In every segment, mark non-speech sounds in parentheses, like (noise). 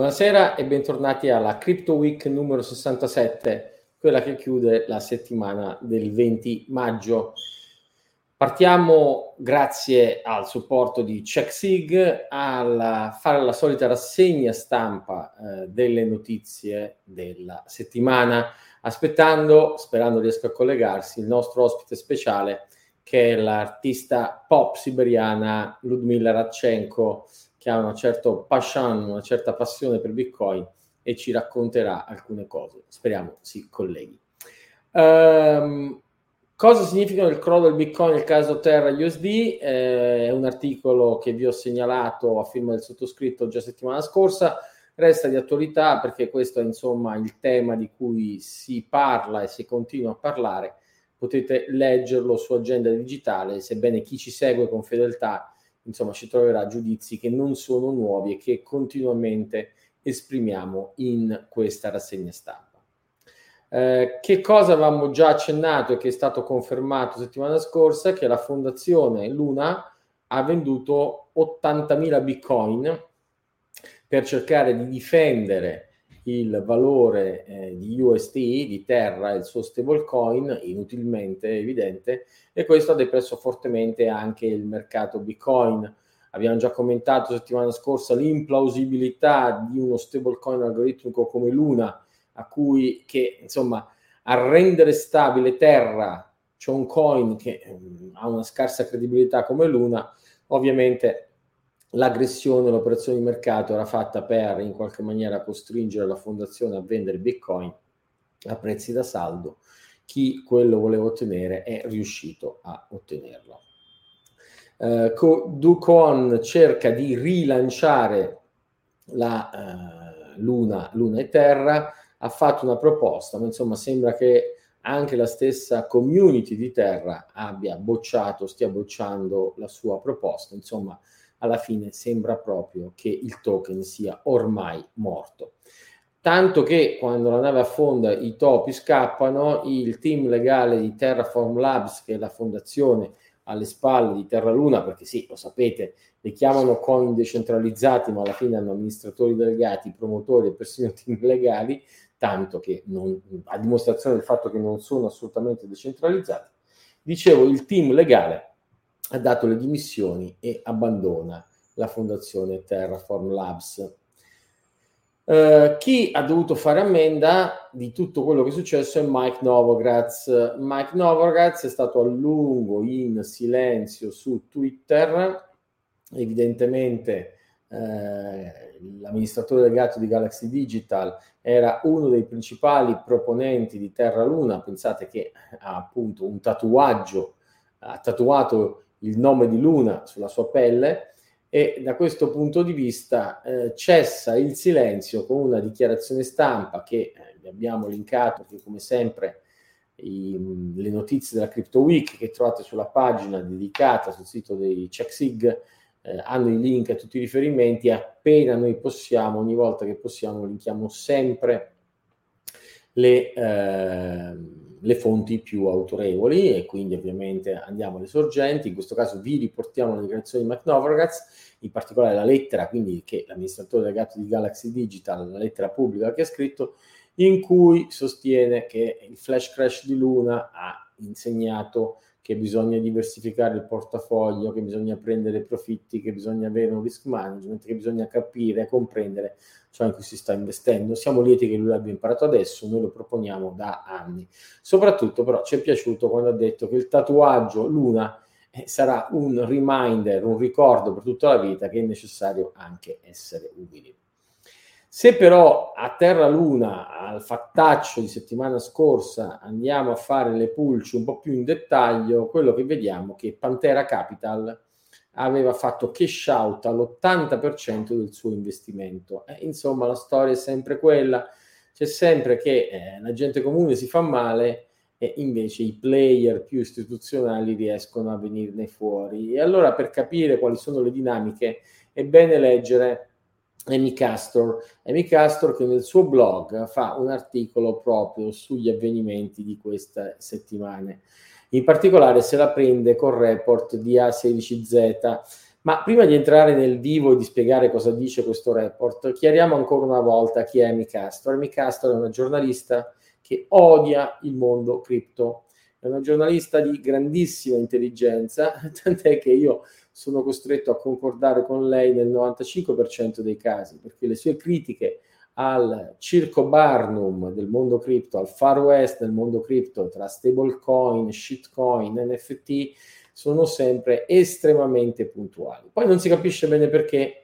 Buonasera e bentornati alla Crypto Week numero 67, quella che chiude la settimana del 20 maggio. Partiamo grazie al supporto di CheckSig a fare la solita rassegna stampa eh, delle notizie della settimana, aspettando, sperando riesca a collegarsi, il nostro ospite speciale che è l'artista pop siberiana Ludmila Radchenko che ha una certa passion, una certa passione per Bitcoin e ci racconterà alcune cose. Speriamo si colleghi. Um, cosa significa il crollo del Bitcoin nel caso Terra USD? Eh, è un articolo che vi ho segnalato a firma del sottoscritto già settimana scorsa. Resta di attualità perché questo è insomma il tema di cui si parla e si continua a parlare. Potete leggerlo su agenda digitale, sebbene chi ci segue con fedeltà insomma ci troverà giudizi che non sono nuovi e che continuamente esprimiamo in questa rassegna stampa. Eh, che cosa avevamo già accennato e che è stato confermato settimana scorsa? Che la fondazione Luna ha venduto 80.000 bitcoin per cercare di difendere il valore eh, di UST, di Terra, il suo stablecoin, inutilmente evidente, e questo ha depresso fortemente anche il mercato Bitcoin. Abbiamo già commentato settimana scorsa l'implausibilità di uno stablecoin algoritmico come Luna, a cui che insomma a rendere stabile Terra, c'è un coin che um, ha una scarsa credibilità come Luna, ovviamente l'aggressione, l'operazione di mercato era fatta per in qualche maniera costringere la fondazione a vendere Bitcoin a prezzi da saldo. Chi quello voleva ottenere è riuscito a ottenerlo. Uh, Ducon cerca di rilanciare la uh, Luna, Luna e Terra, ha fatto una proposta, ma insomma sembra che anche la stessa community di Terra abbia bocciato, stia bocciando la sua proposta. Insomma, alla fine sembra proprio che il token sia ormai morto. Tanto che quando la nave affonda i topi scappano, il team legale di Terraform Labs, che è la fondazione alle spalle di Terra Luna, perché sì, lo sapete, le chiamano coin decentralizzati, ma alla fine hanno amministratori delegati, promotori e persino (laughs) team legali, tanto che non, a dimostrazione del fatto che non sono assolutamente decentralizzati. Dicevo, il team legale ha dato le dimissioni e abbandona la fondazione Terraform Labs. Uh, chi ha dovuto fare ammenda di tutto quello che è successo è Mike Novogratz. Mike Novogratz è stato a lungo in silenzio su Twitter, evidentemente eh, l'amministratore delegato di Galaxy Digital era uno dei principali proponenti di Terra Luna, pensate che ha appunto un tatuaggio, ha tatuato il nome di Luna sulla sua pelle e da questo punto di vista eh, cessa il silenzio con una dichiarazione stampa che eh, vi abbiamo linkato, che come sempre i, le notizie della Crypto Week che trovate sulla pagina dedicata sul sito dei CheckSig eh, hanno i link a tutti i riferimenti, appena noi possiamo, ogni volta che possiamo, linkiamo sempre le... Eh, le fonti più autorevoli e quindi ovviamente andiamo alle sorgenti. In questo caso vi riportiamo la dichiarazione di McNovergatz, in particolare la lettera, quindi che l'amministratore delegato di Galaxy Digital, la lettera pubblica che ha scritto, in cui sostiene che il flash crash di Luna ha insegnato che bisogna diversificare il portafoglio, che bisogna prendere profitti, che bisogna avere un risk management, che bisogna capire, comprendere ciò in cui si sta investendo. Siamo lieti che lui l'abbia imparato adesso, noi lo proponiamo da anni. Soprattutto però ci è piaciuto quando ha detto che il tatuaggio Luna eh, sarà un reminder, un ricordo per tutta la vita che è necessario anche essere umili. Se però a Terra Luna, al fattaccio di settimana scorsa, andiamo a fare le pulci un po' più in dettaglio, quello che vediamo è che Pantera Capital aveva fatto cash out all'80% del suo investimento. Eh, insomma, la storia è sempre quella, c'è sempre che eh, la gente comune si fa male e invece i player più istituzionali riescono a venirne fuori. E allora per capire quali sono le dinamiche è bene leggere Amy Castor. Amy Castor che nel suo blog fa un articolo proprio sugli avvenimenti di queste settimane. In particolare se la prende col report di A16Z. Ma prima di entrare nel vivo e di spiegare cosa dice questo report, chiariamo ancora una volta chi è Amy Castor. Amy Castor è una giornalista che odia il mondo cripto, è una giornalista di grandissima intelligenza, (laughs) tant'è che io sono costretto a concordare con lei nel 95% dei casi, perché le sue critiche al circo Barnum del mondo cripto, al Far West del mondo cripto, tra stablecoin, shitcoin, NFT, sono sempre estremamente puntuali. Poi non si capisce bene perché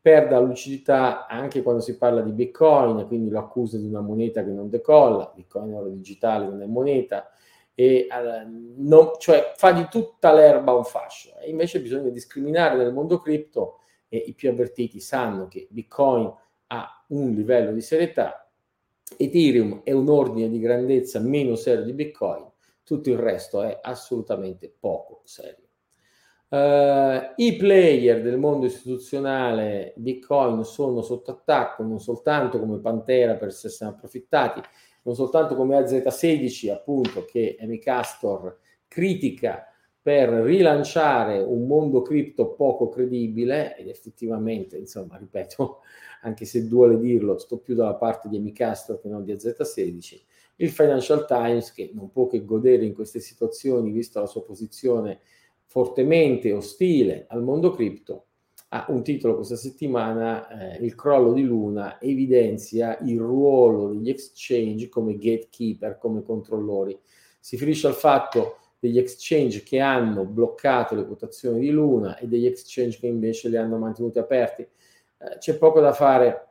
perda lucidità anche quando si parla di Bitcoin, quindi lo accusa di una moneta che non decolla, Bitcoin oro digitale non è moneta, e non, cioè fa di tutta l'erba un fascio. E invece bisogna discriminare nel mondo cripto e i più avvertiti sanno che Bitcoin ha un livello di serietà, Ethereum è un ordine di grandezza meno serio di Bitcoin, tutto il resto è assolutamente poco serio. Uh, I player del mondo istituzionale Bitcoin sono sotto attacco non soltanto come Pantera per esserne approfittati, non soltanto come AZ16 appunto che Amy Castor critica per rilanciare un mondo cripto poco credibile ed effettivamente, insomma, ripeto, (laughs) anche se duole dirlo, sto più dalla parte di Amy Castor che non di AZ16, il Financial Times che non può che godere in queste situazioni, visto la sua posizione fortemente ostile al mondo cripto, ha un titolo questa settimana, eh, il crollo di Luna evidenzia il ruolo degli exchange come gatekeeper, come controllori. Si riferisce al fatto degli exchange che hanno bloccato le quotazioni di Luna e degli exchange che invece le hanno mantenute aperte. Eh, c'è poco da fare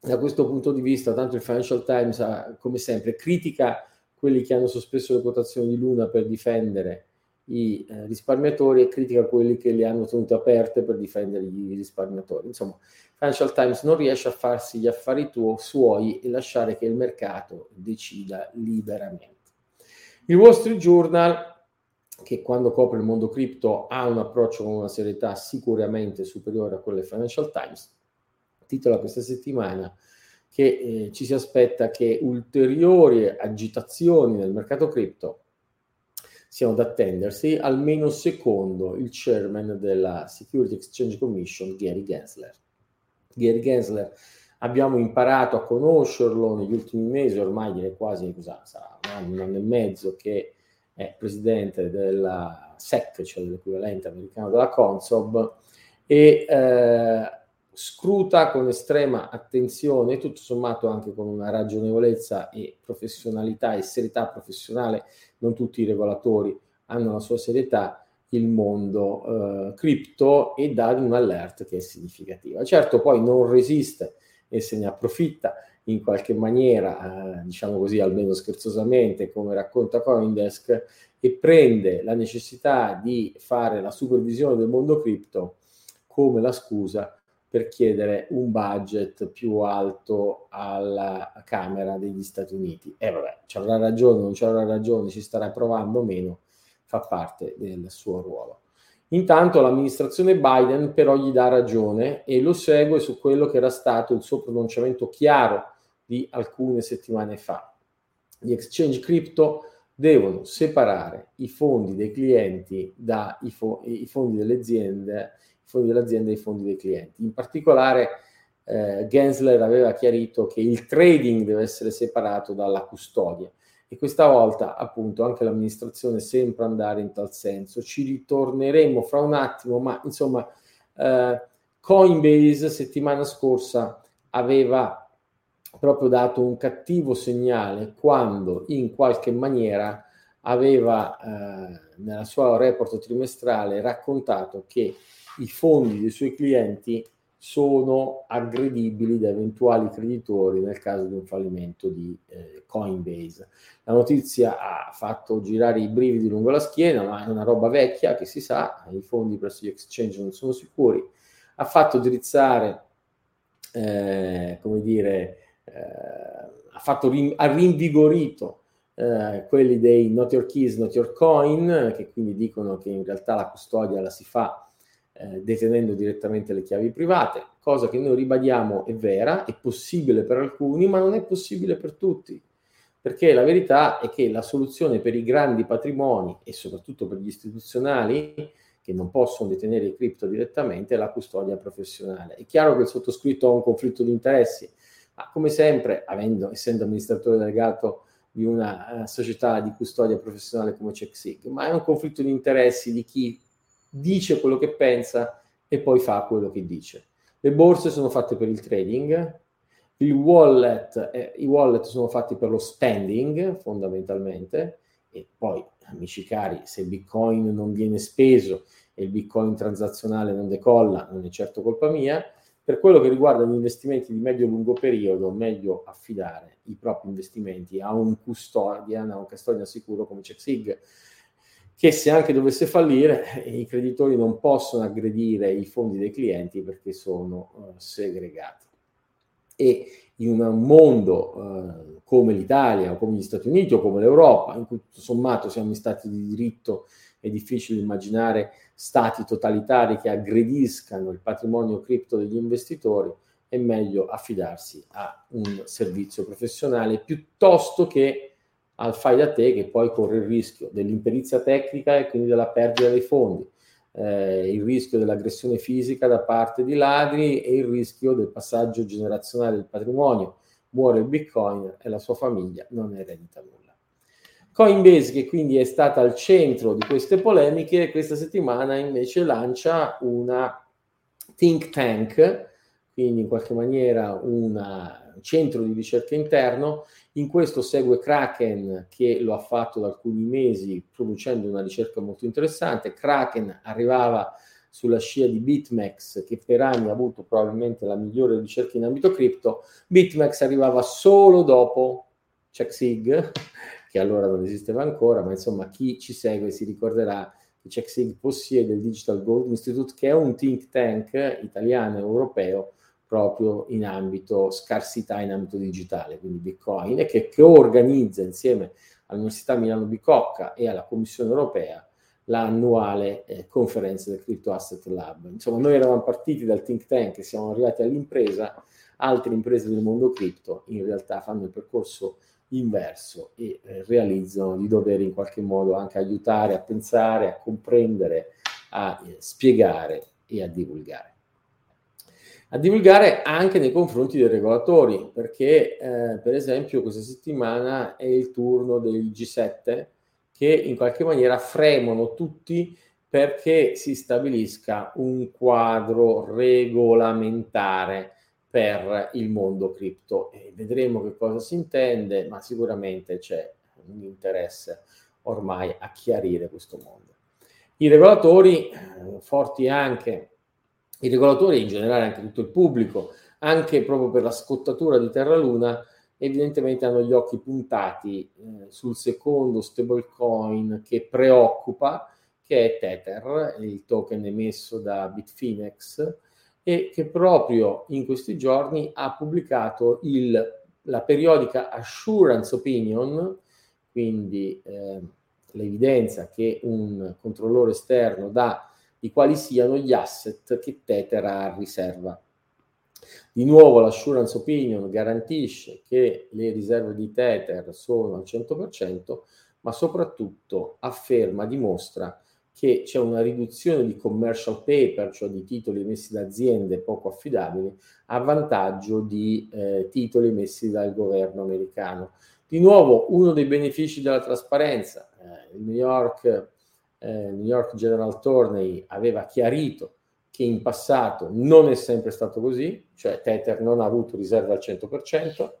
da questo punto di vista, tanto il Financial Times, ha, come sempre, critica quelli che hanno sospeso le quotazioni di Luna per difendere i eh, risparmiatori e critica quelli che le hanno tenute aperte per difendere i risparmiatori. Insomma, Financial Times non riesce a farsi gli affari tuoi, suoi e lasciare che il mercato decida liberamente. Il Wall Street Journal, che quando copre il mondo cripto ha un approccio con una serietà sicuramente superiore a quello del Financial Times, titola questa settimana che eh, ci si aspetta che ulteriori agitazioni nel mercato cripto siano da attendersi, almeno secondo il chairman della Security Exchange Commission, Gary Gensler. Gary Gensler abbiamo imparato a conoscerlo negli ultimi mesi, ormai direi quasi sarà un anno, un anno e mezzo che è presidente della SEC, cioè dell'equivalente americano della Consob, e eh, scruta con estrema attenzione, tutto sommato anche con una ragionevolezza e professionalità e serietà professionale, non tutti i regolatori hanno la sua serietà, il mondo eh, cripto e dà un alert che è significativa. Certo poi non resiste e se ne approfitta in qualche maniera, eh, diciamo così, almeno scherzosamente, come racconta Coindesk, e prende la necessità di fare la supervisione del mondo cripto come la scusa per chiedere un budget più alto alla Camera degli Stati Uniti. E eh, vabbè, ci avrà ragione, non ci avrà ragione, ci starà provando o meno, fa parte del suo ruolo. Intanto l'amministrazione Biden però gli dà ragione e lo segue su quello che era stato il suo pronunciamento chiaro di alcune settimane fa. Gli exchange crypto devono separare i fondi dei clienti dai fo- fondi delle aziende fondi dell'azienda e i fondi dei clienti. In particolare eh, Gensler aveva chiarito che il trading deve essere separato dalla custodia e questa volta appunto anche l'amministrazione sembra andare in tal senso. Ci ritorneremo fra un attimo, ma insomma eh, Coinbase settimana scorsa aveva proprio dato un cattivo segnale quando in qualche maniera aveva eh, nella sua report trimestrale raccontato che i fondi dei suoi clienti sono aggredibili da eventuali creditori nel caso di un fallimento di eh, Coinbase. La notizia ha fatto girare i brividi lungo la schiena, ma è una roba vecchia che si sa, i fondi presso gli exchange non sono sicuri, ha fatto drizzare, eh, come dire, eh, ha, fatto ha rinvigorito eh, quelli dei not your keys, not your coin, che quindi dicono che in realtà la custodia la si fa eh, detenendo direttamente le chiavi private, cosa che noi ribadiamo è vera, è possibile per alcuni, ma non è possibile per tutti, perché la verità è che la soluzione per i grandi patrimoni e soprattutto per gli istituzionali che non possono detenere i cripto direttamente, è la custodia professionale. È chiaro che il sottoscritto ha un conflitto di interessi, ma come sempre, avendo, essendo amministratore delegato di una uh, società di custodia professionale come CheckSig, ma è un conflitto di interessi di chi dice quello che pensa e poi fa quello che dice. Le borse sono fatte per il trading, wallet, eh, i wallet sono fatti per lo spending fondamentalmente e poi, amici cari, se Bitcoin non viene speso e il Bitcoin transazionale non decolla, non è certo colpa mia. Per quello che riguarda gli investimenti di medio-lungo periodo, meglio affidare i propri investimenti a un custodian, a un custodian sicuro come CheckSig, che se anche dovesse fallire, i creditori non possono aggredire i fondi dei clienti perché sono uh, segregati. E in un mondo uh, come l'Italia o come gli Stati Uniti o come l'Europa, in cui tutto sommato siamo stati di diritto, è difficile immaginare stati totalitari che aggrediscano il patrimonio cripto degli investitori, è meglio affidarsi a un servizio professionale piuttosto che al fai da te che poi corre il rischio dell'imperizia tecnica e quindi della perdita dei fondi, eh, il rischio dell'aggressione fisica da parte di ladri e il rischio del passaggio generazionale del patrimonio muore il bitcoin e la sua famiglia non eredita nulla. Coinbase, che quindi è stata al centro di queste polemiche, questa settimana invece lancia una think tank, quindi in qualche maniera un centro di ricerca interno. In questo segue Kraken, che lo ha fatto da alcuni mesi producendo una ricerca molto interessante. Kraken arrivava sulla scia di BitMEX, che per anni ha avuto probabilmente la migliore ricerca in ambito cripto, BitMEX arrivava solo dopo CheckSig, che allora non esisteva ancora, ma insomma chi ci segue si ricorderà che CheckSig possiede il Digital Gold Institute, che è un think tank italiano e europeo proprio in ambito scarsità in ambito digitale, quindi Bitcoin, e che, organizza insieme all'Università Milano Bicocca e alla Commissione europea l'annuale eh, conferenza del Crypto Asset Lab. Insomma, noi eravamo partiti dal think tank e siamo arrivati all'impresa, altre imprese del mondo cripto in realtà fanno il percorso inverso e eh, realizzano di dover in qualche modo anche aiutare a pensare, a comprendere, a eh, spiegare e a divulgare. A divulgare anche nei confronti dei regolatori, perché eh, per esempio questa settimana è il turno del G7 che in qualche maniera fremono tutti perché si stabilisca un quadro regolamentare per il mondo cripto. E vedremo che cosa si intende, ma sicuramente c'è un interesse ormai a chiarire questo mondo. I regolatori, eh, forti anche, i regolatori in generale anche tutto il pubblico, anche proprio per la scottatura di Terra Luna, evidentemente hanno gli occhi puntati eh, sul secondo stablecoin che preoccupa, che è Tether, il token emesso da Bitfinex, e che proprio in questi giorni ha pubblicato il, la periodica Assurance Opinion, quindi eh, l'evidenza che un controllore esterno dà di quali siano gli asset che Tether ha a riserva. Di nuovo l'assurance opinion garantisce che le riserve di Tether sono al 100%, ma soprattutto afferma, dimostra che c'è una riduzione di commercial paper, cioè di titoli emessi da aziende poco affidabili, a vantaggio di eh, titoli emessi dal governo americano. Di nuovo, uno dei benefici della trasparenza, eh, il New York, eh, New York General Torney aveva chiarito che in passato non è sempre stato così, cioè Tether non ha avuto riserve al 100%,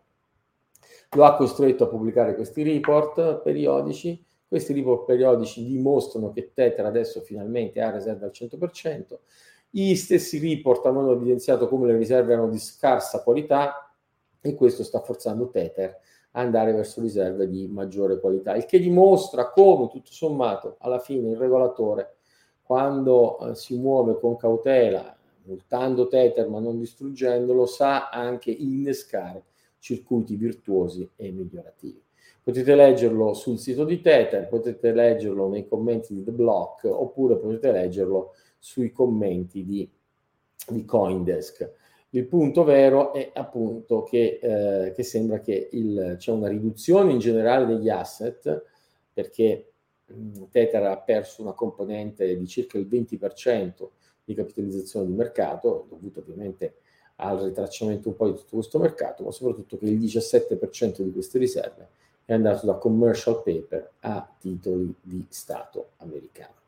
lo ha costretto a pubblicare questi report periodici, questi report periodici dimostrano che Tether adesso finalmente ha riserve al 100%, gli stessi report hanno evidenziato come le riserve erano di scarsa qualità e questo sta forzando Tether andare verso riserve di maggiore qualità, il che dimostra come tutto sommato alla fine il regolatore quando eh, si muove con cautela, multando Tether ma non distruggendolo, sa anche innescare circuiti virtuosi e migliorativi. Potete leggerlo sul sito di Tether, potete leggerlo nei commenti di The Block oppure potete leggerlo sui commenti di, di Coindesk. Il punto vero è appunto che, eh, che sembra che il, c'è una riduzione in generale degli asset perché Tether ha perso una componente di circa il 20% di capitalizzazione di mercato, dovuto ovviamente al ritracciamento un po' di tutto questo mercato, ma soprattutto che il 17% di queste riserve è andato da commercial paper a titoli di Stato americano.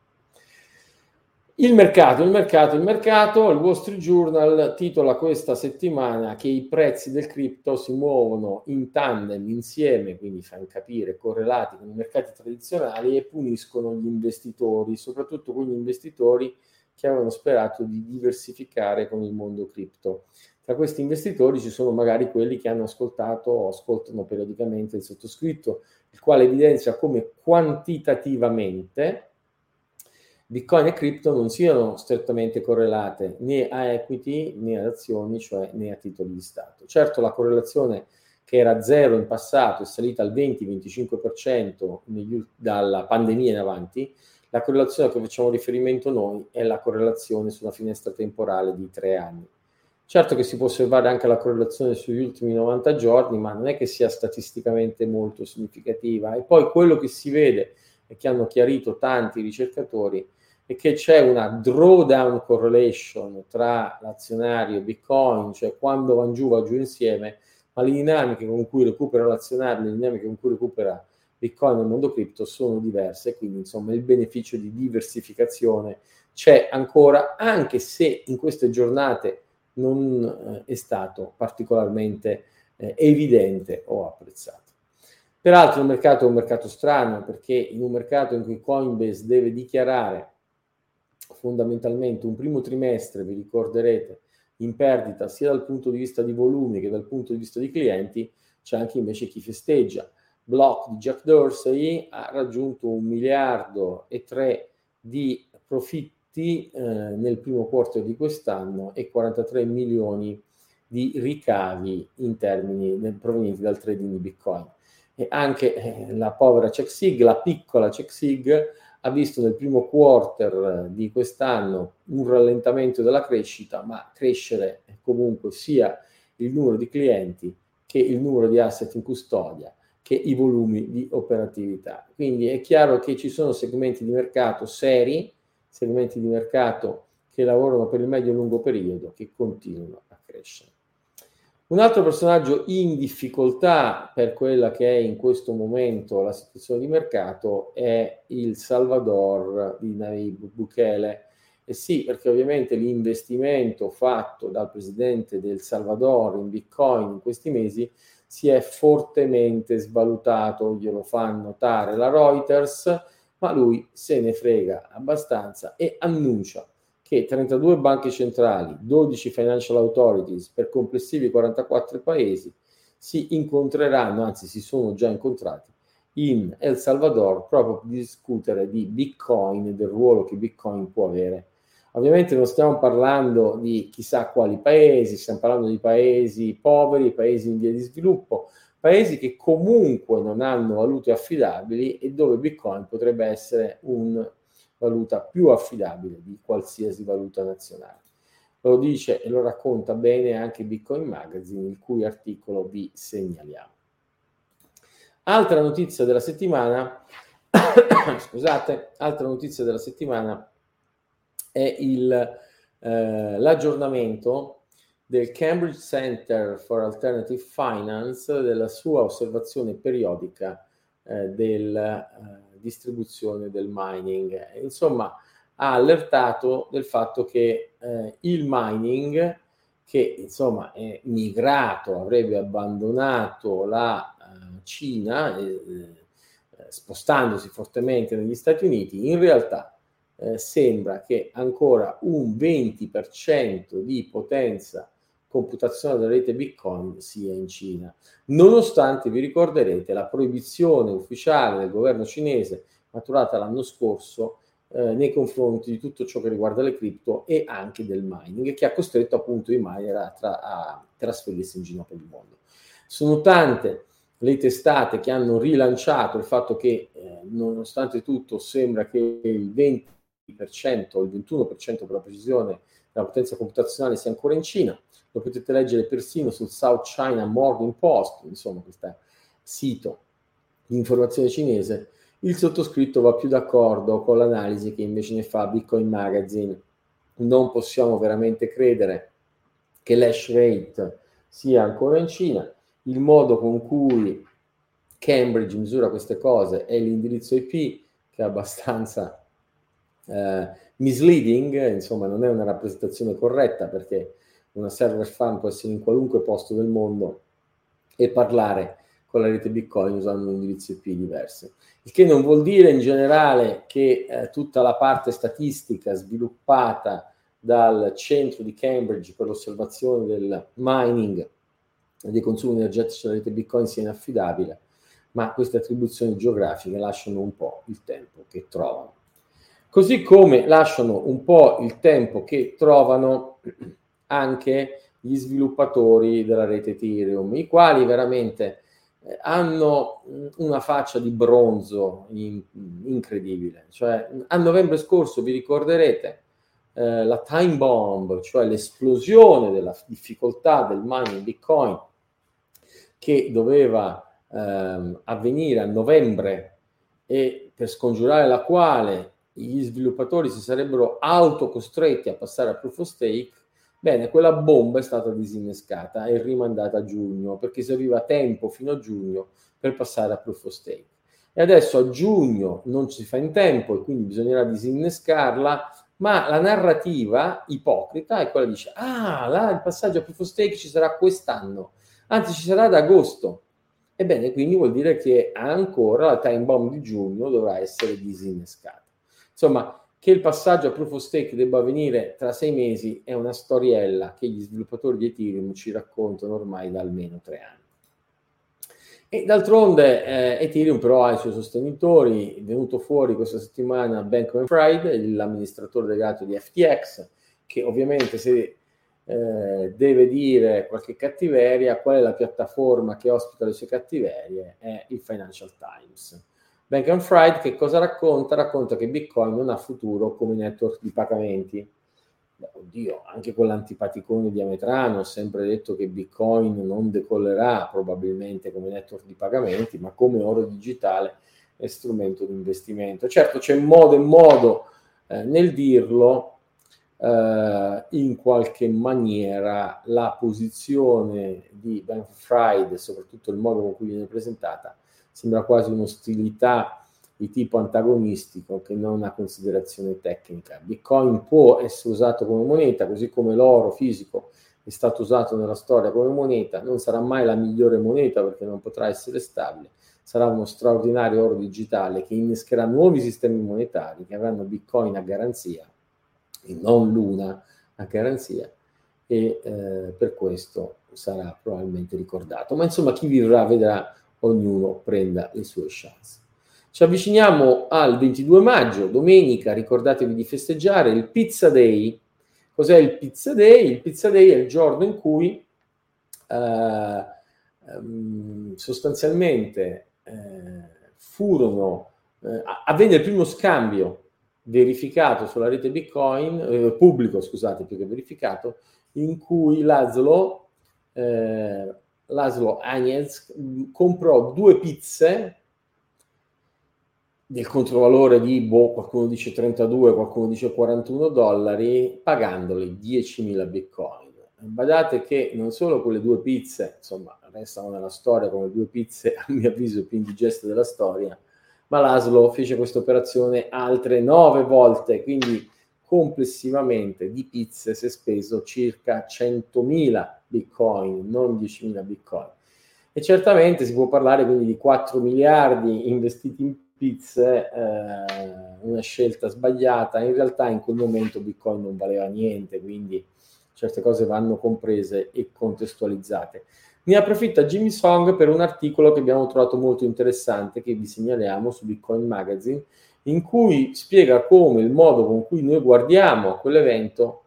Il mercato, il mercato, il mercato, il Wall Street Journal titola questa settimana che i prezzi del cripto si muovono in tandem, insieme, quindi fanno capire, correlati con i mercati tradizionali e puniscono gli investitori, soprattutto quegli investitori che avevano sperato di diversificare con il mondo cripto. Tra questi investitori ci sono magari quelli che hanno ascoltato o ascoltano periodicamente il sottoscritto, il quale evidenzia come quantitativamente Bitcoin e cripto non siano strettamente correlate né a equity né ad azioni, cioè né a titoli di Stato. Certo la correlazione che era zero in passato è salita al 20-25% negli, dalla pandemia in avanti, la correlazione a cui facciamo riferimento noi è la correlazione sulla finestra temporale di tre anni. Certo che si può osservare anche la correlazione sugli ultimi 90 giorni, ma non è che sia statisticamente molto significativa. E poi quello che si vede e che hanno chiarito tanti ricercatori è che c'è una drawdown correlation tra l'azionario e Bitcoin, cioè quando va giù va giù insieme, ma le dinamiche con cui recupera l'azionario, le dinamiche con cui recupera Bitcoin nel mondo cripto sono diverse, quindi insomma il beneficio di diversificazione c'è ancora, anche se in queste giornate non eh, è stato particolarmente eh, evidente o apprezzato. Peraltro il mercato è un mercato strano perché in un mercato in cui Coinbase deve dichiarare fondamentalmente un primo trimestre, vi ricorderete, in perdita sia dal punto di vista di volumi che dal punto di vista di clienti, c'è anche invece chi festeggia. Block di Jack Dorsey ha raggiunto un miliardo e tre di profitti eh, nel primo quarto di quest'anno e 43 milioni di ricavi in termini provenienti dal trading di Bitcoin e anche eh, la povera CheckSig, la piccola CheckSig, ha visto nel primo quarter di quest'anno un rallentamento della crescita, ma crescere comunque sia il numero di clienti che il numero di asset in custodia, che i volumi di operatività. Quindi è chiaro che ci sono segmenti di mercato seri, segmenti di mercato che lavorano per il medio e lungo periodo, che continuano a crescere. Un altro personaggio in difficoltà per quella che è in questo momento la situazione di mercato è il Salvador di Nayib Bukele. E sì, perché ovviamente l'investimento fatto dal presidente del Salvador in Bitcoin in questi mesi si è fortemente svalutato, glielo fa notare la Reuters, ma lui se ne frega abbastanza e annuncia che 32 banche centrali, 12 financial authorities per complessivi 44 paesi si incontreranno, anzi si sono già incontrati in El Salvador proprio per discutere di Bitcoin e del ruolo che Bitcoin può avere. Ovviamente non stiamo parlando di chissà quali paesi, stiamo parlando di paesi poveri, paesi in via di sviluppo, paesi che comunque non hanno valute affidabili e dove Bitcoin potrebbe essere un valuta più affidabile di qualsiasi valuta nazionale. Lo dice e lo racconta bene anche Bitcoin Magazine, il cui articolo vi segnaliamo. Altra notizia della settimana, (coughs) scusate, altra notizia della settimana è il, eh, l'aggiornamento del Cambridge Center for Alternative Finance della sua osservazione periodica eh, del eh, distribuzione del mining. Insomma, ha allertato del fatto che eh, il mining, che insomma è migrato, avrebbe abbandonato la uh, Cina, eh, eh, spostandosi fortemente negli Stati Uniti, in realtà eh, sembra che ancora un 20% di potenza computazione della rete Bitcoin sia in Cina, nonostante vi ricorderete la proibizione ufficiale del governo cinese maturata l'anno scorso eh, nei confronti di tutto ciò che riguarda le cripto e anche del mining, che ha costretto appunto i miner a, tra- a trasferirsi in giro per il mondo. Sono tante le testate che hanno rilanciato il fatto che eh, nonostante tutto sembra che il 20% o il 21% per la precisione della potenza computazionale sia ancora in Cina lo potete leggere persino sul South China Morning Post, insomma questo sito di informazione cinese, il sottoscritto va più d'accordo con l'analisi che invece ne fa Bitcoin Magazine. Non possiamo veramente credere che l'hash rate sia ancora in Cina. Il modo con cui Cambridge misura queste cose è l'indirizzo IP, che è abbastanza eh, misleading, insomma non è una rappresentazione corretta perché una server farm può essere in qualunque posto del mondo e parlare con la rete Bitcoin usando un indirizzo IP diverso. Il che non vuol dire in generale che eh, tutta la parte statistica sviluppata dal centro di Cambridge per l'osservazione del mining e dei consumi energetici della rete Bitcoin sia inaffidabile, ma queste attribuzioni geografiche lasciano un po' il tempo che trovano. Così come lasciano un po' il tempo che trovano anche gli sviluppatori della rete Ethereum, i quali veramente eh, hanno una faccia di bronzo in, incredibile. Cioè, a novembre scorso, vi ricorderete, eh, la time bomb, cioè l'esplosione della difficoltà del mining Bitcoin, che doveva ehm, avvenire a novembre e per scongiurare la quale gli sviluppatori si sarebbero autocostretti a passare a proof of stake, Bene, quella bomba è stata disinnescata e rimandata a giugno perché serviva tempo fino a giugno per passare a proof of stake. E adesso a giugno non si fa in tempo e quindi bisognerà disinnescarla, ma la narrativa ipocrita è quella che dice ah, là il passaggio a proof of stake ci sarà quest'anno, anzi ci sarà ad agosto. Ebbene, quindi vuol dire che ancora la time bomb di giugno dovrà essere disinnescata. Insomma, che il passaggio a proof of stake debba avvenire tra sei mesi è una storiella che gli sviluppatori di Ethereum ci raccontano ormai da almeno tre anni. E d'altronde eh, Ethereum però ha i suoi sostenitori, è venuto fuori questa settimana Bankman Fried, l'amministratore delegato di FTX, che ovviamente se eh, deve dire qualche cattiveria, qual è la piattaforma che ospita le sue cattiverie? È il Financial Times Bankman Fried che cosa racconta? Racconta che Bitcoin non ha futuro come network di pagamenti. Beh, oddio, anche con l'antipaticone di Ametrano ho sempre detto che Bitcoin non decollerà probabilmente come network di pagamenti, ma come oro digitale è strumento di investimento. Certo, c'è modo e modo eh, nel dirlo, Uh, in qualche maniera la posizione di Ben Fried e soprattutto il modo con cui viene presentata sembra quasi un'ostilità di tipo antagonistico che non una considerazione tecnica. Bitcoin può essere usato come moneta, così come l'oro fisico è stato usato nella storia come moneta, non sarà mai la migliore moneta perché non potrà essere stabile, sarà uno straordinario oro digitale che innescherà nuovi sistemi monetari che avranno Bitcoin a garanzia e non l'una a garanzia e eh, per questo sarà probabilmente ricordato. Ma insomma chi vivrà vedrà ognuno prenda le sue chance. Ci avviciniamo al 22 maggio, domenica, ricordatevi di festeggiare il Pizza Day. Cos'è il Pizza Day? Il Pizza Day è il giorno in cui eh, ehm, sostanzialmente eh, furono, eh, avvenne il primo scambio verificato sulla rete Bitcoin, eh, pubblico scusate più che verificato, in cui Laszlo eh, Laszlo Agnez comprò due pizze del controvalore di, boh, qualcuno dice 32, qualcuno dice 41 dollari, pagandole 10.000 bitcoin. Badate che non solo quelle due pizze, insomma, restano nella storia come due pizze, (laughs) a mio avviso, più indigeste della storia, ma Laszlo fece questa operazione altre nove volte, quindi complessivamente di pizze si è speso circa 100.000 bitcoin, non 10.000 bitcoin. E certamente si può parlare quindi di 4 miliardi investiti in pizze, eh, una scelta sbagliata. In realtà in quel momento bitcoin non valeva niente, quindi certe cose vanno comprese e contestualizzate. Ne approfitta Jimmy Song per un articolo che abbiamo trovato molto interessante che vi segnaliamo su Bitcoin Magazine, in cui spiega come il modo con cui noi guardiamo quell'evento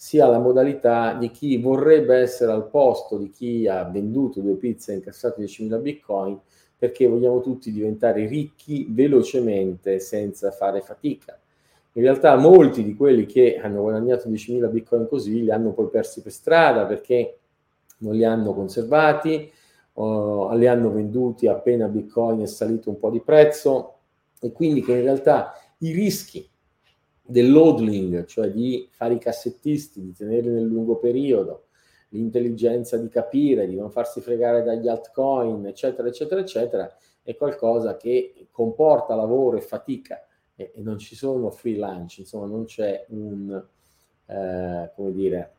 sia la modalità di chi vorrebbe essere al posto di chi ha venduto due pizze e incassato 10.000 bitcoin perché vogliamo tutti diventare ricchi velocemente senza fare fatica. In realtà molti di quelli che hanno guadagnato 10.000 bitcoin così li hanno poi persi per strada perché non li hanno conservati uh, li hanno venduti appena Bitcoin è salito un po' di prezzo e quindi che in realtà i rischi dell'hodling, cioè di fare i cassettisti, di tenerli nel lungo periodo, l'intelligenza di capire, di non farsi fregare dagli altcoin, eccetera, eccetera, eccetera, è qualcosa che comporta lavoro e fatica e, e non ci sono free lunch, insomma non c'è un, eh, come dire,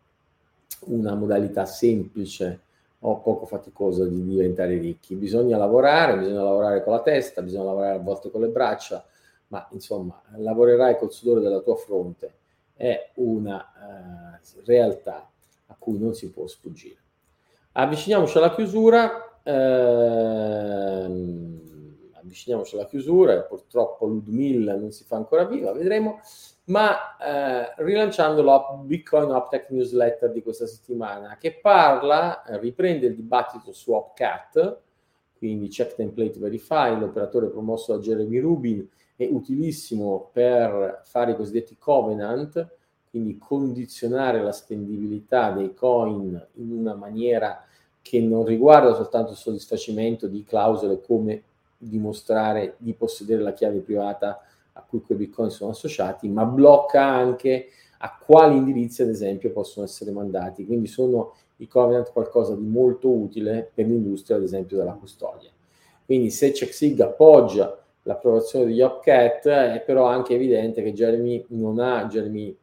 una modalità semplice o poco faticosa di diventare ricchi. Bisogna lavorare, bisogna lavorare con la testa, bisogna lavorare a volte con le braccia, ma insomma lavorerai col sudore della tua fronte. È una uh, realtà a cui non si può sfuggire. Avviciniamoci alla chiusura. Ehm, avviciniamoci alla chiusura, purtroppo Ludmilla non si fa ancora viva, vedremo, ma eh, rilanciando la Bitcoin Optech newsletter di questa settimana, che parla, riprende il dibattito su OpCat, quindi Check Template Verify, l'operatore promosso da Jeremy Rubin, è utilissimo per fare i cosiddetti covenant, quindi condizionare la spendibilità dei coin in una maniera che non riguarda soltanto il soddisfacimento di clausole come dimostrare di possedere la chiave privata a cui quei bitcoin sono associati, ma blocca anche a quali indirizzi, ad esempio, possono essere mandati. Quindi sono i covenant qualcosa di molto utile per l'industria, ad esempio, della custodia. Quindi se CheckSig appoggia l'approvazione degli OpCat, è però anche evidente che Jeremy non ha, Jeremy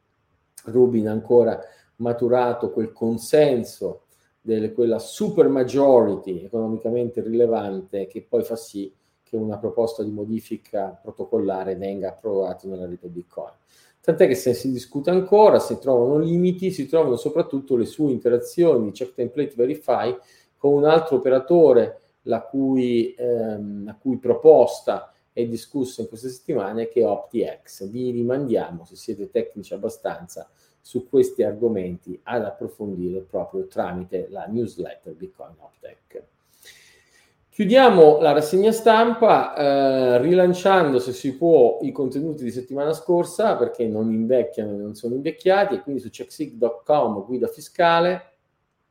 Rubin ancora maturato quel consenso, delle, quella super majority economicamente rilevante che poi fa sì che una proposta di modifica protocollare venga approvata nella rete Bitcoin. Tant'è che se si discute ancora, si trovano limiti, si trovano soprattutto le sue interazioni check template verify con un altro operatore la cui, ehm, la cui proposta è discussa in queste settimane che è OptiX. Vi rimandiamo, se siete tecnici abbastanza, su questi argomenti ad approfondire proprio tramite la newsletter Bitcoin Optech. Chiudiamo la rassegna stampa eh, rilanciando, se si può, i contenuti di settimana scorsa perché non invecchiano e non sono invecchiati e quindi su checksig.com, guida fiscale,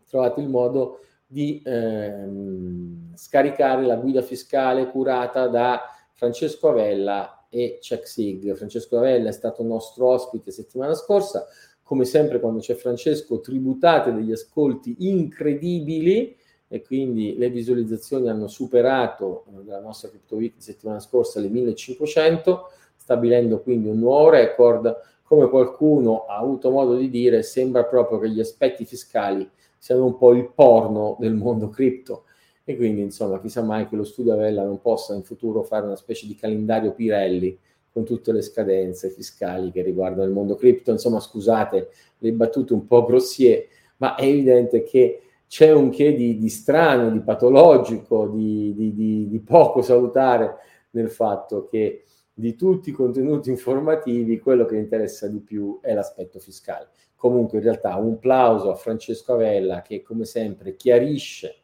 trovate il modo di ehm, scaricare la guida fiscale curata da Francesco Avella e CheckSig. Francesco Avella è stato nostro ospite settimana scorsa, come sempre quando c'è Francesco tributate degli ascolti incredibili e quindi le visualizzazioni hanno superato nella nostra Crypto Week settimana scorsa le 1500, stabilendo quindi un nuovo record. Come qualcuno ha avuto modo di dire, sembra proprio che gli aspetti fiscali siano un po' il porno del mondo cripto. E quindi, insomma, chissà mai che lo studio Avella non possa in futuro fare una specie di calendario Pirelli con tutte le scadenze fiscali che riguardano il mondo cripto. Insomma, scusate le battute un po' grossier, ma è evidente che c'è un che di, di strano, di patologico, di, di, di, poco salutare nel fatto che di tutti i contenuti informativi quello che interessa di più è l'aspetto fiscale. Comunque in realtà un plauso a Francesco Avella che come sempre chiarisce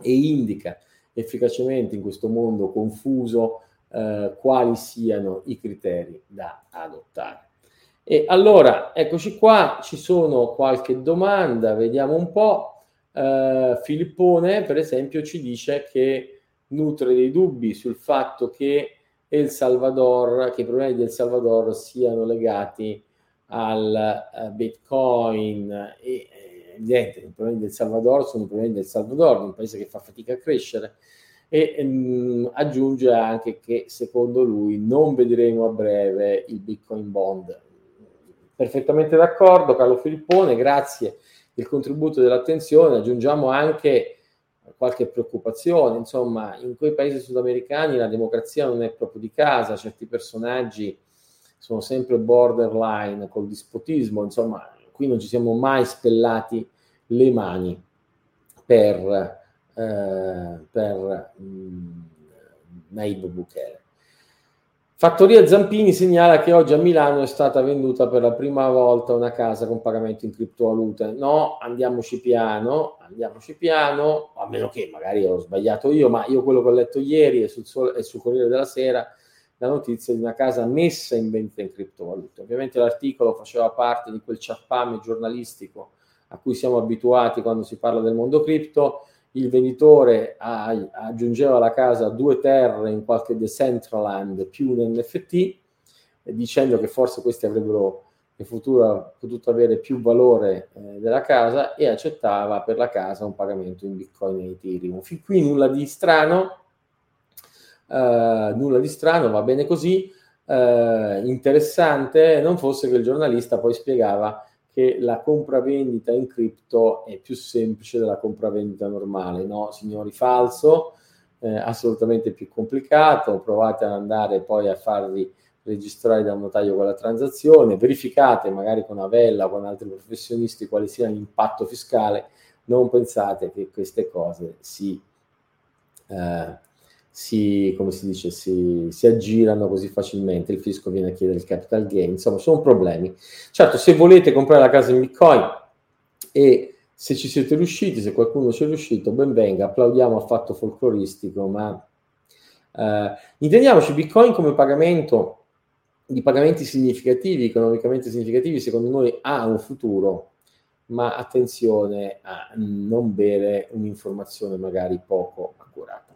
e indica efficacemente in questo mondo confuso eh, quali siano i criteri da adottare. E allora, eccoci qua, ci sono qualche domanda, vediamo un po'. Uh, Filippone, per esempio, ci dice che nutre dei dubbi sul fatto che El Salvador, che i problemi del Salvador siano legati al uh, Bitcoin e evidente, i problemi del Salvador sono i problemi del Salvador, un paese che fa fatica a crescere e um, aggiunge anche che secondo lui non vedremo a breve il Bitcoin Bond. Perfettamente d'accordo, Carlo Filippone, grazie il contributo dell'attenzione, aggiungiamo anche qualche preoccupazione, insomma, in quei paesi sudamericani la democrazia non è proprio di casa, certi personaggi sono sempre borderline col dispotismo, insomma, qui non ci siamo mai spellati le mani per, eh, per mh, mm, Naib Bukele. Fattoria Zampini segnala che oggi a Milano è stata venduta per la prima volta una casa con pagamento in criptovalute. No, andiamoci piano, andiamoci piano, a meno che magari ho sbagliato io, ma io quello che ho letto ieri è sul, sul Corriere della Sera la notizia di una casa messa in vendita in criptovalute. Ovviamente l'articolo faceva parte di quel ciappame giornalistico a cui siamo abituati quando si parla del mondo cripto. il venditore aggiungeva alla casa due terre in qualche Decentraland più un NFT, dicendo che forse questi avrebbero in futuro potuto avere più valore eh, della casa e accettava per la casa un pagamento in Bitcoin e Ethereum. Fin qui nulla di strano, eh, nulla di strano, va bene così. Eh, interessante non fosse che il giornalista poi spiegava che la compravendita in cripto è più semplice della compravendita normale, no? Signori falso, eh, assolutamente più complicato, provate ad andare poi a farvi registrare da un notaio quella transazione, verificate magari con Avella o con altri professionisti quale sia l'impatto fiscale, non pensate che queste cose si, eh, si come si dice, si, si, aggirano così facilmente, il fisco viene a chiedere il capital gain, insomma sono problemi. Certo, se volete comprare la casa in Bitcoin e se ci siete riusciti, se qualcuno ci è riuscito, ben venga, applaudiamo al fatto folcloristico, ma eh, intendiamoci Bitcoin come pagamento di pagamenti significativi, economicamente significativi, secondo noi ha un futuro, ma attenzione a non bere un'informazione magari poco accurata.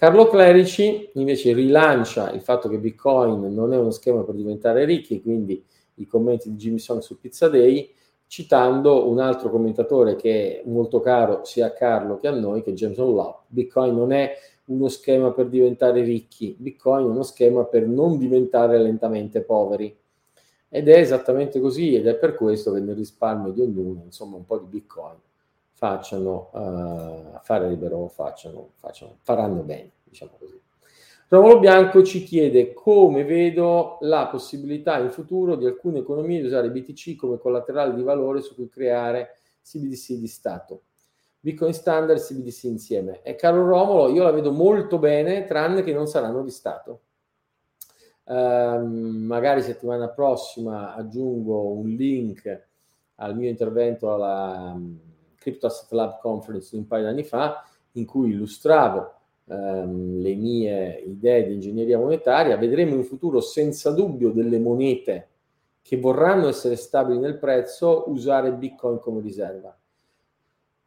Carlo Clerici invece rilancia il fatto che Bitcoin non è uno schema per diventare ricchi, quindi i commenti di Jimmy Song su Pizza Day, citando un altro commentatore che è molto caro sia a Carlo che a noi, che è Jameson Locke. Bitcoin non è uno schema per diventare ricchi, Bitcoin è uno schema per non diventare lentamente poveri. Ed è esattamente così ed è per questo che nel risparmio di ognuno, insomma, un po' di Bitcoin facciano, uh, farebbero, facciano, facciano, faranno bene, diciamo così. Romolo Bianco ci chiede come vedo la possibilità in futuro di alcune economie di usare BTC come collaterale di valore su cui creare CBDC di Stato. Bitcoin Standard e CBDC insieme. E caro Romolo, io la vedo molto bene, tranne che non saranno di Stato. Um, magari settimana prossima aggiungo un link al mio intervento alla Crypto Asset Lab Conference un paio di anni fa, in cui illustravo um, le mie idee di ingegneria monetaria. Vedremo in futuro senza dubbio delle monete che vorranno essere stabili nel prezzo usare Bitcoin come riserva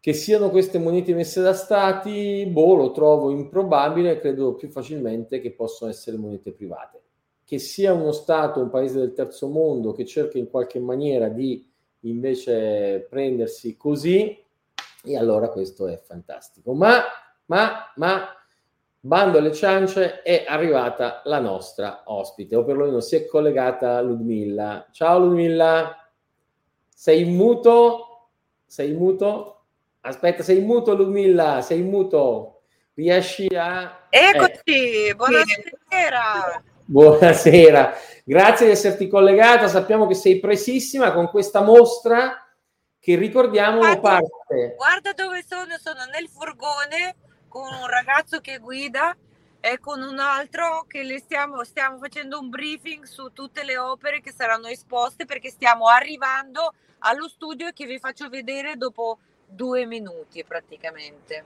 che siano queste monete messe da stati, boh, lo trovo improbabile, credo più facilmente che possano essere monete private. Che sia uno Stato, un paese del terzo mondo che cerca in qualche maniera di invece prendersi così, e allora questo è fantastico. Ma, ma, ma, bando alle ciance, è arrivata la nostra ospite, o perlomeno si è collegata Ludmilla. Ciao Ludmilla, sei in muto? Sei in muto? Aspetta, sei in muto Lumilla, sei in muto. Riesci a... Eccoci, eh. buonasera. Buonasera, grazie di esserti collegata. Sappiamo che sei presissima con questa mostra che ricordiamo guarda, parte. Guarda dove sono, sono nel furgone con un ragazzo che guida e con un altro che le stiamo, stiamo facendo un briefing su tutte le opere che saranno esposte perché stiamo arrivando allo studio che vi faccio vedere dopo due minuti praticamente.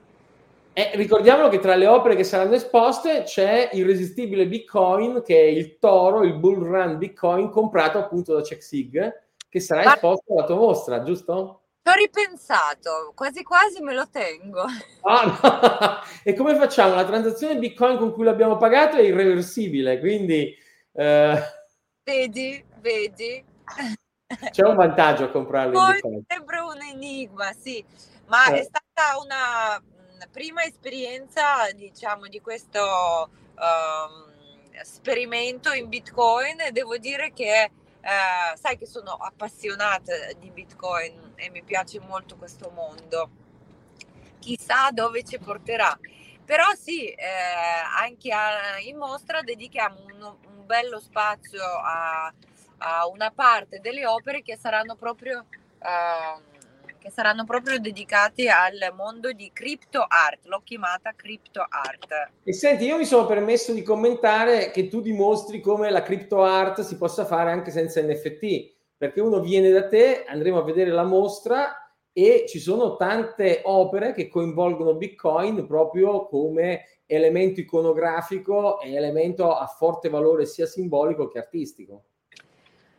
Eh, ricordiamolo che tra le opere che saranno esposte c'è Irresistibile Bitcoin, che è il toro, il bull run Bitcoin comprato appunto da CheckSig, che sarà Ma... esposto alla tua mostra, giusto? Ho ripensato, quasi quasi me lo tengo. Ah, no. (laughs) e come facciamo? La transazione Bitcoin con cui l'abbiamo pagato è irreversibile, quindi... Eh... Vedi, vedi. C'è un vantaggio a comprarlo Poi in sempre un enigma, sì, ma eh. è stata una prima esperienza, diciamo, di questo um, esperimento in Bitcoin e devo dire che Uh, sai che sono appassionata di Bitcoin e mi piace molto questo mondo. Chissà dove ci porterà. Però sì, eh, anche a, in mostra dedichiamo un, un bello spazio a, a una parte delle opere che saranno proprio, uh, che saranno proprio dedicate al mondo di crypto art, l'ho chiamata crypto art. E senti, io mi sono permesso di commentare che tu dimostri come la crypto art si possa fare anche senza NFT, perché uno viene da te, andremo a vedere la mostra e ci sono tante opere che coinvolgono Bitcoin proprio come elemento iconografico e elemento a forte valore sia simbolico che artistico.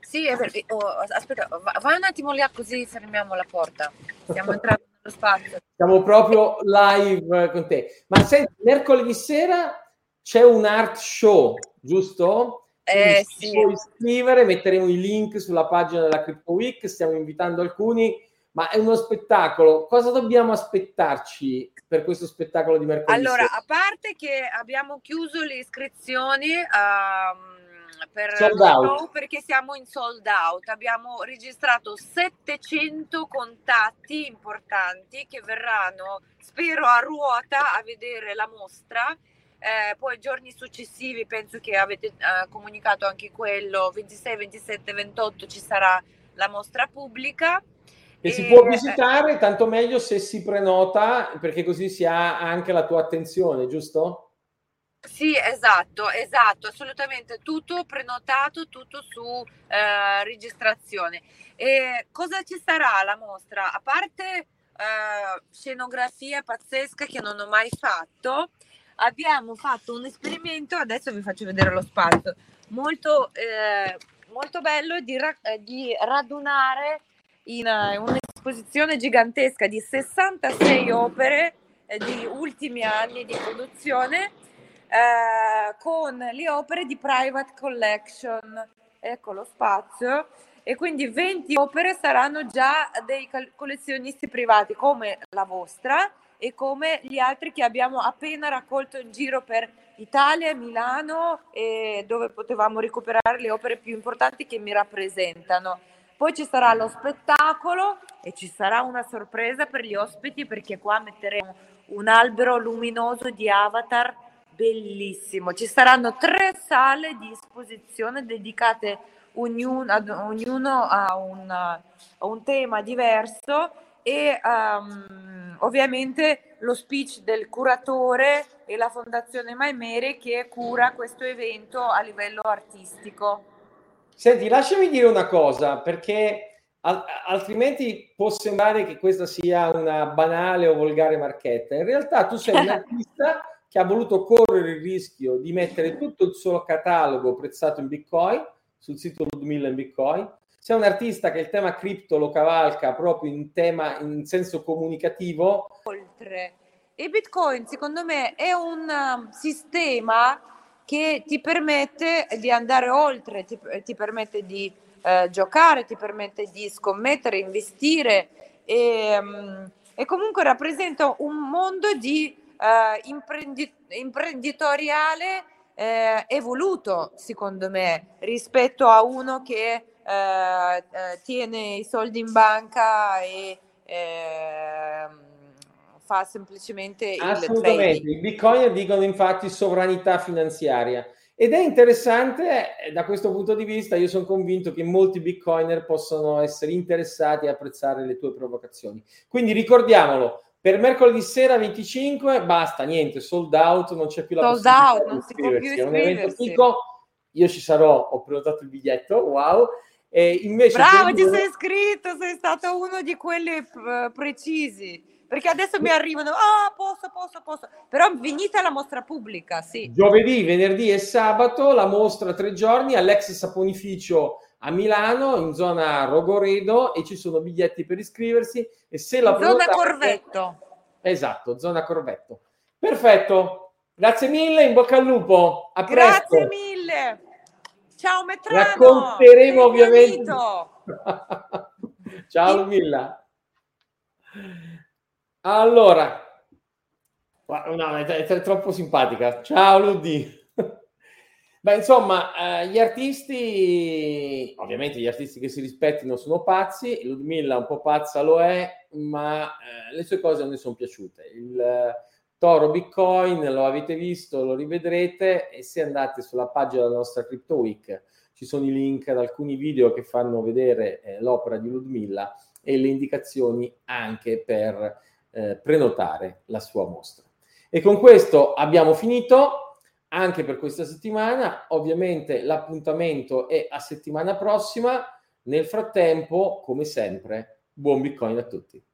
Sì, è vero. Oh, aspetta, vai un attimo lì così fermiamo la porta. Stiamo entrando nello spazio. Siamo proprio live con te. Ma senti, mercoledì sera c'è un art show, giusto? Eh, sì. puoi iscrivere, metteremo i link sulla pagina della Crypto Week, stiamo invitando alcuni, ma è uno spettacolo. Cosa dobbiamo aspettarci per questo spettacolo di mercoledì? Allora, a parte che abbiamo chiuso le iscrizioni um, per sold out. perché siamo in sold out, abbiamo registrato 700 contatti importanti che verranno, spero, a ruota a vedere la mostra eh, poi giorni successivi penso che avete eh, comunicato anche quello, 26, 27, 28 ci sarà la mostra pubblica. Che e, si può visitare, tanto meglio se si prenota, perché così si ha anche la tua attenzione, giusto? Sì, esatto, esatto, assolutamente tutto prenotato, tutto su eh, registrazione. E cosa ci sarà alla mostra? A parte eh, scenografia pazzesca che non ho mai fatto, abbiamo fatto un esperimento, adesso vi faccio vedere lo spazio, molto, eh, molto bello di, ra- di radunare in uh, un'esposizione gigantesca di 66 opere eh, di ultimi anni di produzione eh, con le opere di private collection. Ecco lo spazio. E quindi 20 opere saranno già dei collezionisti privati come la vostra e come gli altri che abbiamo appena raccolto in giro per Italia Milano e dove potevamo recuperare le opere più importanti che mi rappresentano. Poi ci sarà lo spettacolo e ci sarà una sorpresa per gli ospiti perché qua metteremo un albero luminoso di avatar bellissimo. Ci saranno tre sale di esposizione dedicate ognuno, ad, ognuno a, un, a un tema diverso e um, ovviamente lo speech del curatore e la Fondazione Maimere che cura questo evento a livello artistico. Senti, lasciami dire una cosa, perché al- altrimenti può sembrare che questa sia una banale o volgare marchetta. In realtà tu sei (laughs) un artista che ha voluto correre il rischio di mettere tutto il suo catalogo prezzato in Bitcoin sul sito Ludmilla in Bitcoin c'è un artista che il tema cripto lo cavalca proprio in tema in senso comunicativo. Oltre. E Bitcoin, secondo me, è un um, sistema che ti permette di andare oltre, ti, ti permette di eh, giocare, ti permette di scommettere, investire e, um, e comunque rappresenta un mondo di eh, imprendi- imprenditoriale eh, evoluto, secondo me, rispetto a uno che eh, eh, tiene i soldi in banca e eh, fa semplicemente il Assolutamente, i bitcoin dicono infatti sovranità finanziaria. Ed è interessante eh, da questo punto di vista, io sono convinto che molti bitcoiner possono essere interessati e apprezzare le tue provocazioni. Quindi ricordiamolo, per mercoledì sera 25 basta, niente, sold out, non c'è più la sold out, non si può più iscriversi. È un evento pico, io ci sarò, ho prenotato il biglietto, wow, e invece Bravo, ti sei iscritto, sei stato uno di quelli uh, precisi. Perché adesso mi arrivano, ah, posso, posso, posso. Però venite alla mostra pubblica, sì. Giovedì, venerdì e sabato, la mostra tre giorni all'ex saponificio a Milano, in zona Rogoredo, e ci sono biglietti per iscriversi. E se la zona Corvetto. Esatto, zona Corvetto. Perfetto. Grazie mille, in bocca al lupo. A Grazie mille. Ciao Metrano! Racconteremo ovviamente. (laughs) Ciao Milla. Allora, no, è, è, è, troppo simpatica. Ciao Ludi. Beh, insomma, eh, gli artisti, ovviamente gli artisti che si rispettino sono pazzi, Ludmilla un po' pazza lo è, ma eh, le sue cose a noi sono piaciute. Il, Toro Bitcoin, lo avete visto, lo rivedrete e se andate sulla pagina della nostra Crypto Week ci sono i link ad alcuni video che fanno vedere eh, l'opera di Ludmilla e le indicazioni anche per eh, prenotare la sua mostra. E con questo abbiamo finito anche per questa settimana. Ovviamente l'appuntamento è a settimana prossima. Nel frattempo, come sempre, buon Bitcoin a tutti.